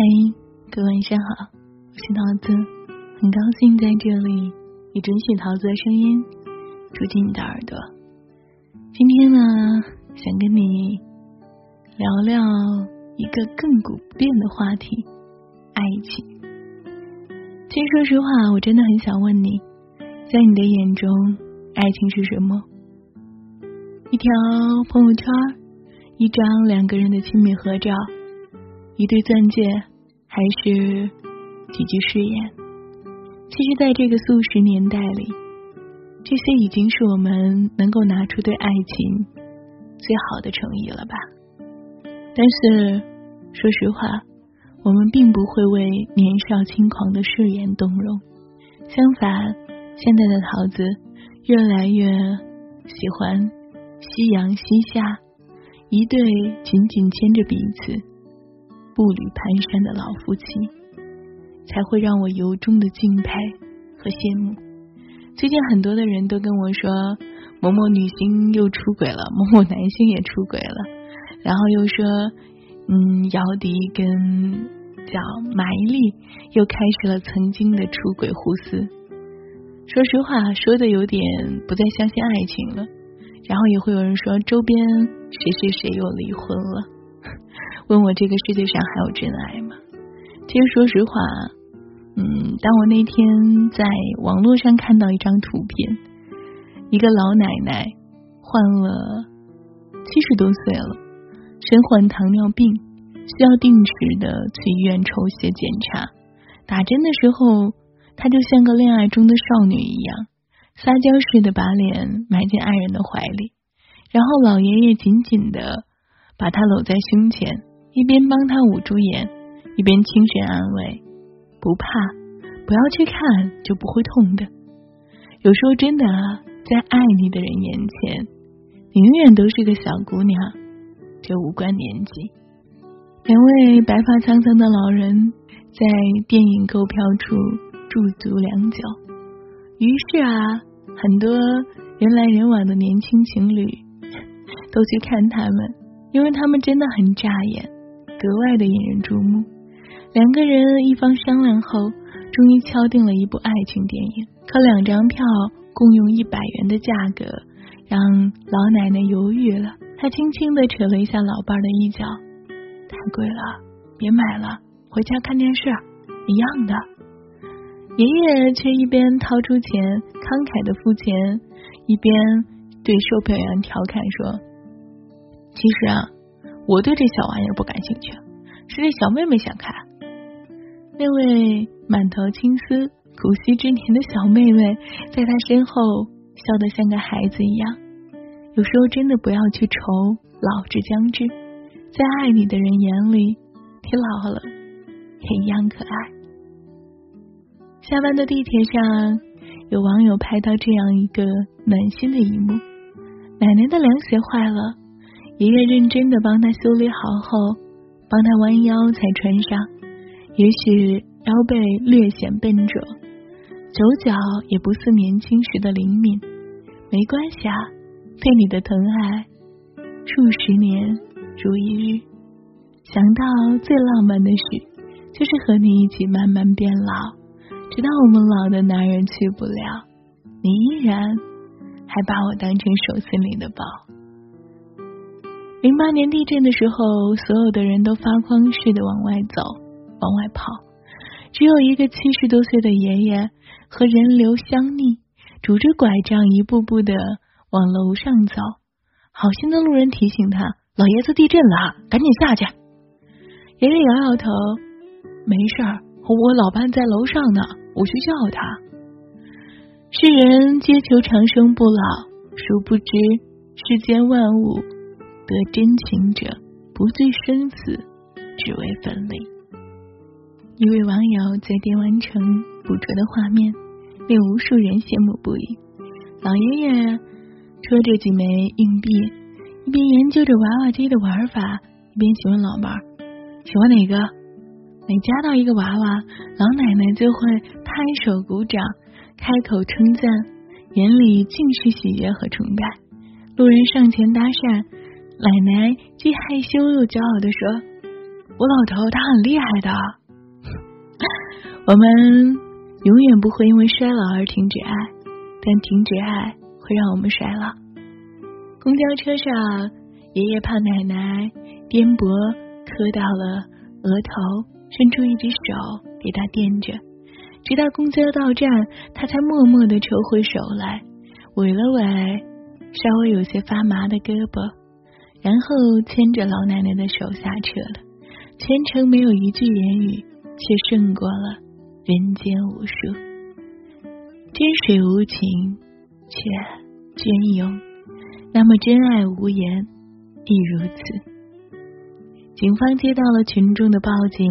嗨，各位晚上好，我是桃子，很高兴在这里你准许桃子的声音住进你的耳朵。今天呢，想跟你聊聊一个亘古不变的话题——爱情。其实说实话，我真的很想问你，在你的眼中，爱情是什么？一条朋友圈，一张两个人的亲密合照，一对钻戒。还是几句誓言。其实，在这个素食年代里，这些已经是我们能够拿出对爱情最好的诚意了吧？但是，说实话，我们并不会为年少轻狂的誓言动容。相反，现在的桃子越来越喜欢夕阳西下，一对紧紧牵着彼此。步履蹒跚的老夫妻，才会让我由衷的敬佩和羡慕。最近很多的人都跟我说，某某女星又出轨了，某某男星也出轨了，然后又说，嗯，姚笛跟叫马伊琍又开始了曾经的出轨互撕。说实话，说的有点不再相信爱情了。然后也会有人说，周边谁谁谁又离婚了。问我这个世界上还有真爱吗？其实说实话，嗯，当我那天在网络上看到一张图片，一个老奶奶患了七十多岁了，身患糖尿病，需要定时的去医院抽血检查。打针的时候，她就像个恋爱中的少女一样，撒娇似的把脸埋进爱人的怀里，然后老爷爷紧紧的把她搂在胸前。一边帮他捂住眼，一边轻声安慰：“不怕，不要去看，就不会痛的。有时候真的，在爱你的人眼前，你永远都是个小姑娘，这无关年纪。”两位白发苍苍的老人在电影购票处驻足良久，于是啊，很多人来人往的年轻情侣都去看他们，因为他们真的很扎眼。格外的引人注目。两个人一方商量后，终于敲定了一部爱情电影。可两张票共用一百元的价格，让老奶奶犹豫了。她轻轻的扯了一下老伴的衣角：“太贵了，别买了，回家看电视一样的。”爷爷却一边掏出钱，慷慨的付钱，一边对售票员调侃说：“其实啊。”我对这小玩意儿不感兴趣，是这小妹妹想看。那位满头青丝、古稀之年的小妹妹，在她身后笑得像个孩子一样。有时候真的不要去愁老之将至，在爱你的人眼里，你老了也一样可爱。下班的地铁上，有网友拍到这样一个暖心的一幕：奶奶的凉鞋坏了。爷爷认真的帮他修理好后，帮他弯腰才穿上。也许腰背略显笨拙，手脚也不似年轻时的灵敏。没关系啊，对你的疼爱数十年如一日。想到最浪漫的事，就是和你一起慢慢变老，直到我们老的男人去不了，你依然还把我当成手心里的宝。零八年地震的时候，所有的人都发慌似的往外走，往外跑，只有一个七十多岁的爷爷和人流相逆，拄着拐杖一步步的往楼上走。好心的路人提醒他：“老爷子地震了，赶紧下去。”爷爷摇摇头：“没事儿，我老伴在楼上呢，我去叫他。”世人皆求长生不老，殊不知世间万物。得真情者不惧生死，只为分离。一位网友在电玩城捕捉的画面，令无数人羡慕不已。老爷爷戳着几枚硬币，一边研究着娃娃机的玩法，一边询问老伴儿：“喜欢哪个？”每加到一个娃娃，老奶奶就会拍手鼓掌，开口称赞，眼里尽是喜悦和崇拜。路人上前搭讪。奶奶既害羞又骄傲的说：“我老头他很厉害的。我们永远不会因为衰老而停止爱，但停止爱会让我们衰老。公交车上，爷爷怕奶奶颠簸磕到了额头，伸出一只手给他垫着，直到公交到站，他才默默的抽回手来，委了委稍微有些发麻的胳膊，然后牵着老奶奶的手下车了。全程没有一句言语，却胜过了人间无数。真水无情，却隽永。那么真爱无言亦如此。警方接到了群众的报警，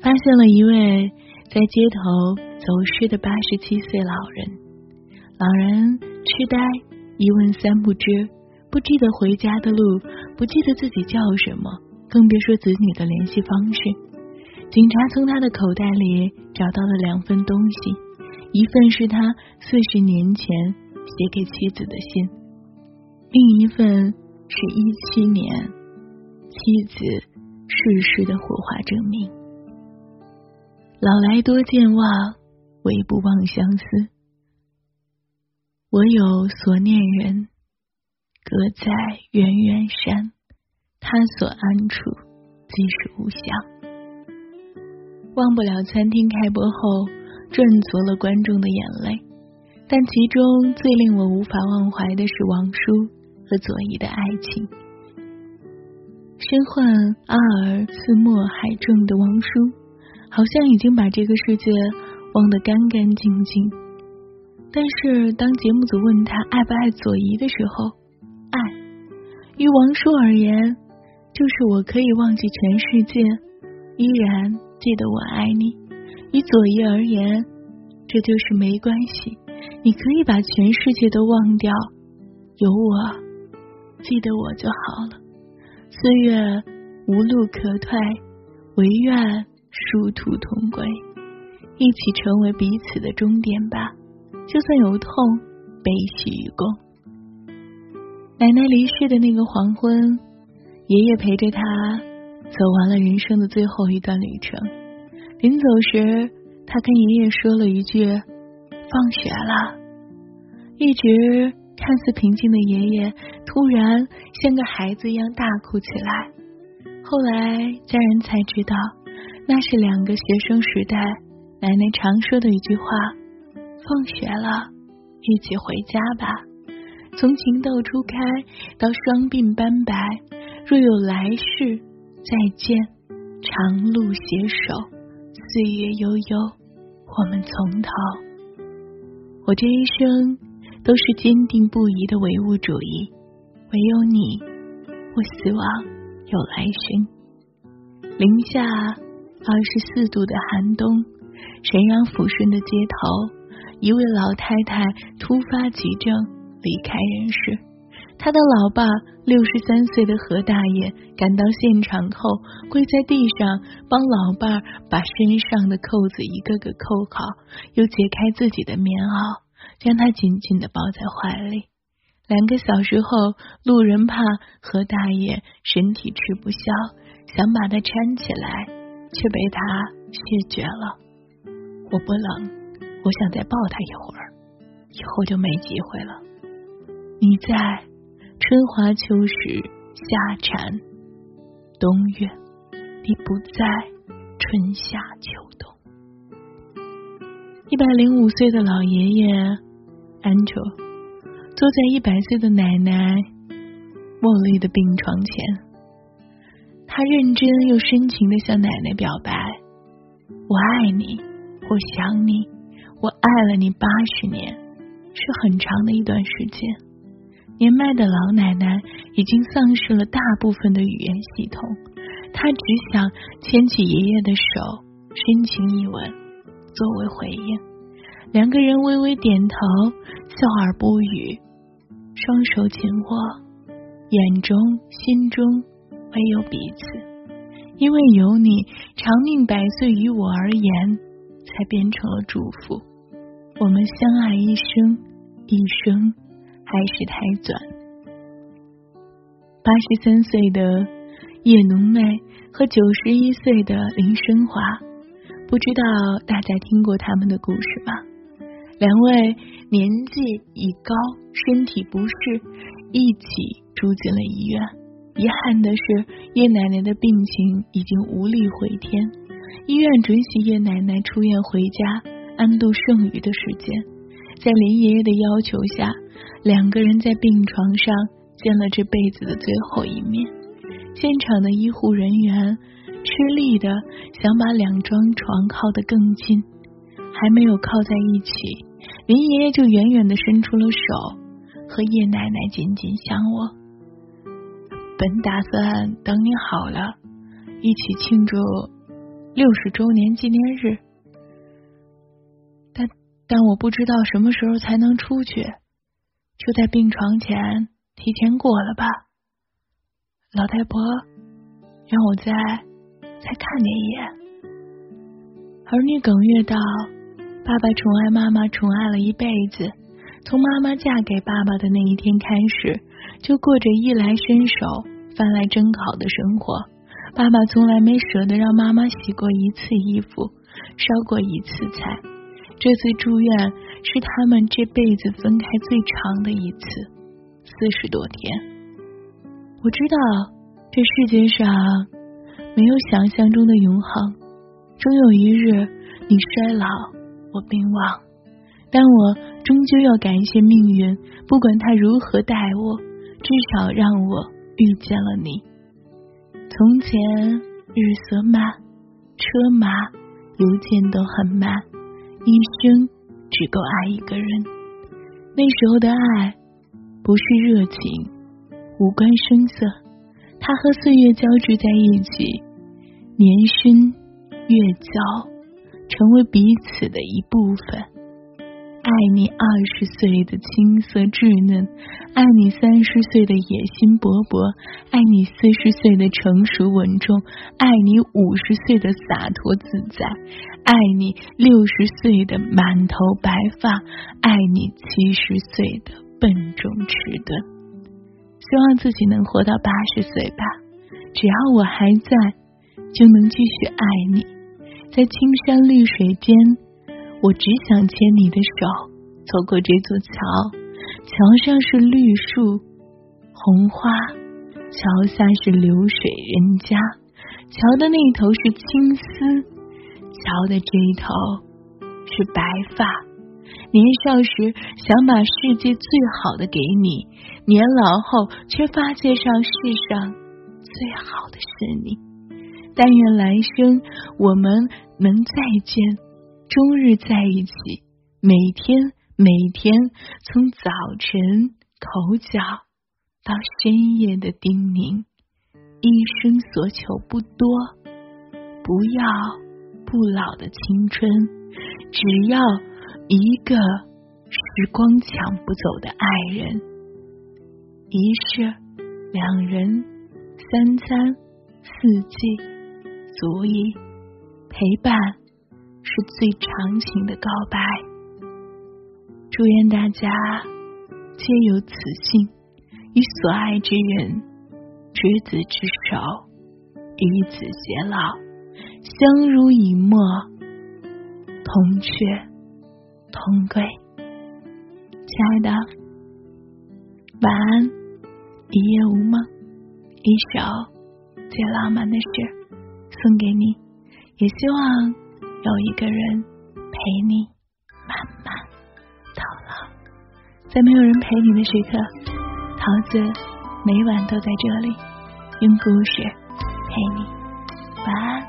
发现了一位在街头走失的八十七岁老人。老人痴呆，一问三不知，不记得回家的路，不记得自己叫什么，更别说子女的联系方式。警察从他的口袋里找到了两份东西，一份是他四十年前写给妻子的信。另一份是一七年妻子逝世的火化证明。老来多健忘，唯不忘相思。我有所念人，隔在远远山，他所安处即是故乡。忘不了餐厅开播后赚足了观众的眼泪，但其中最令我无法忘怀的是王叔。和左一的爱情，身患阿尔茨默海症的王叔，好像已经把这个世界忘得干干净净。但是当节目组问他爱不爱左一的时候，于王叔而言，就是我可以忘记全世界，依然记得我爱你。于左一而言，这就是没关系，你可以把全世界都忘掉，有我。记得我就好了。岁月无路可退，唯愿殊途同归，一起成为彼此的终点吧。就算有痛，悲喜与共。奶奶离世的那个黄昏，爷爷陪着他走完了人生的最后一段旅程。临走时，他跟爷爷说了一句：“放学了。”一直。看似平静的爷爷，突然像个孩子一样大哭起来。后来家人才知道，那是两个学生时代奶奶常说的一句话：“放学了，一起回家吧。”从情窦初开到双鬓斑白，若有来世再见，长路携手，岁月悠悠，我们从头。我这一生。都是坚定不移的唯物主义，唯有你，我希望有来生。零下二十四度的寒冬，沈阳抚顺的街头，一位老太太突发急症离开人世。他的老爸六十三岁的何大爷赶到现场后，跪在地上帮老伴儿把身上的扣子一个个扣好，又解开自己的棉袄。将他紧紧的抱在怀里。两个小时后，路人怕何大爷身体吃不消，想把他搀起来，却被他谢绝了。我不冷，我想再抱他一会儿，以后就没机会了。你在春华秋实夏蝉冬月，你不在春夏秋冬。一百零五岁的老爷爷。安卓坐在一百岁的奶奶茉莉的病床前，他认真又深情的向奶奶表白：“我爱你，我想你，我爱了你八十年，是很长的一段时间。”年迈的老奶奶已经丧失了大部分的语言系统，她只想牵起爷爷的手，深情一吻，作为回应。两个人微微点头，笑而不语，双手紧握，眼中心中唯有彼此。因为有你，长命百岁于我而言，才变成了祝福。我们相爱一生，一生还是太短。八十三岁的叶浓妹和九十一岁的林生华。不知道大家听过他们的故事吗？两位年纪已高，身体不适，一起住进了医院。遗憾的是，叶奶奶的病情已经无力回天。医院准许叶奶奶出院回家安度剩余的时间。在林爷爷的要求下，两个人在病床上见了这辈子的最后一面。现场的医护人员吃力的想把两张床靠得更近，还没有靠在一起，林爷爷就远远的伸出了手，和叶奶奶紧紧相握。本打算等你好了，一起庆祝六十周年纪念日，但但我不知道什么时候才能出去，就在病床前提前过了吧。老太婆让我再再看你一眼。儿女哽咽道：“爸爸宠爱妈妈，宠爱了一辈子，从妈妈嫁给爸爸的那一天开始。”就过着衣来伸手、饭来蒸烤的生活。爸爸从来没舍得让妈妈洗过一次衣服、烧过一次菜。这次住院是他们这辈子分开最长的一次，四十多天。我知道这世界上没有想象中的永恒，终有一日你衰老，我病亡，但我终究要感谢命运，不管他如何待我。至少让我遇见了你。从前日色慢，车马邮件都很慢，一生只够爱一个人。那时候的爱不是热情，无关声色，它和岁月交织在一起，年深月交，成为彼此的一部分。爱你二十岁的青涩稚嫩，爱你三十岁的野心勃勃，爱你四十岁的成熟稳重，爱你五十岁的洒脱自在，爱你六十岁的满头白发，爱你七十岁的笨重迟钝。希望自己能活到八十岁吧，只要我还在，就能继续爱你，在青山绿水间。我只想牵你的手，走过这座桥。桥上是绿树红花，桥下是流水人家。桥的那头是青丝，桥的这一头是白发。年少时想把世界最好的给你，年老后却发现上世上最好的是你。但愿来生我们能再见。终日在一起，每天每天，从早晨口角到深夜的叮咛，一生所求不多，不要不老的青春，只要一个时光抢不走的爱人，一世两人三餐四季，足以陪伴。是最长情的告白。祝愿大家皆有此幸，与所爱之人执子之手，与子偕老，相濡以沫，同雀同归。亲爱的，晚安，一夜无梦。一首最浪漫的诗送给你，也希望。有一个人陪你慢慢到老，在没有人陪你的时刻，桃子每晚都在这里用故事陪你。晚安，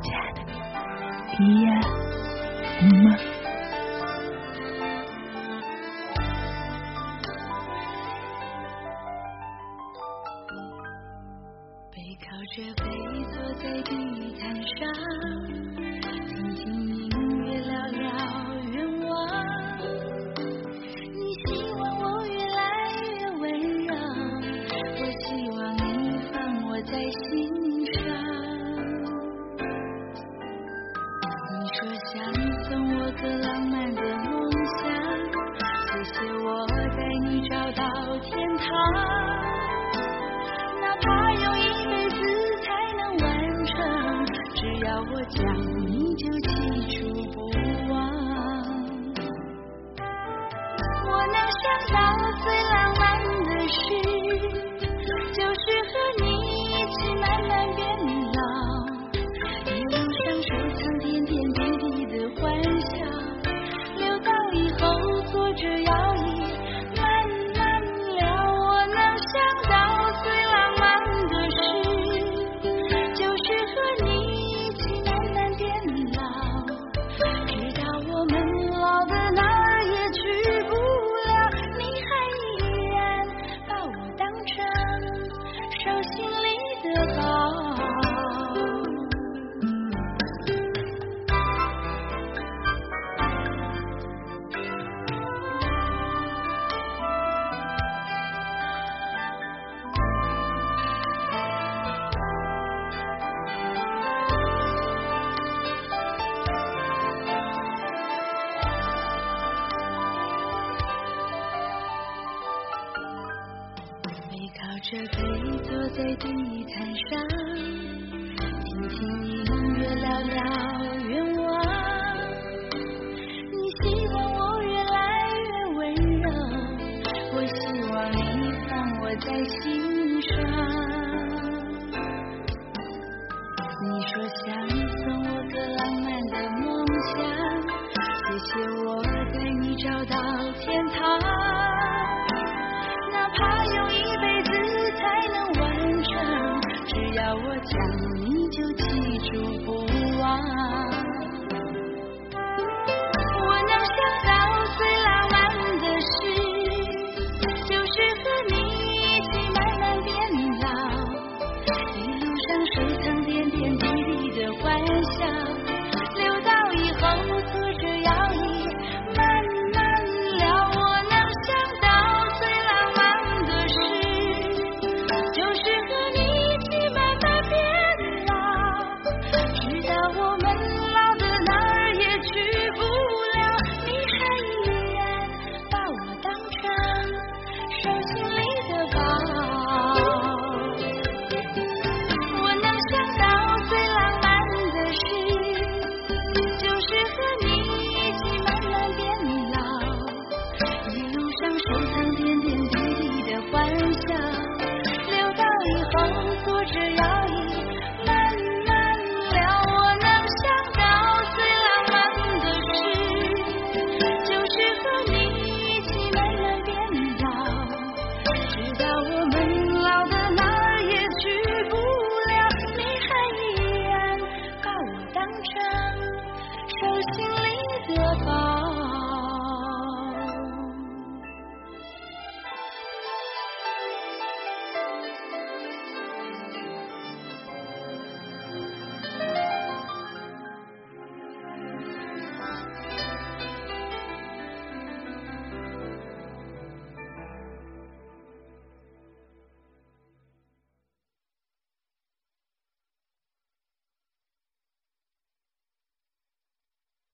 亲爱的，一夜无梦。想到最浪漫的事，音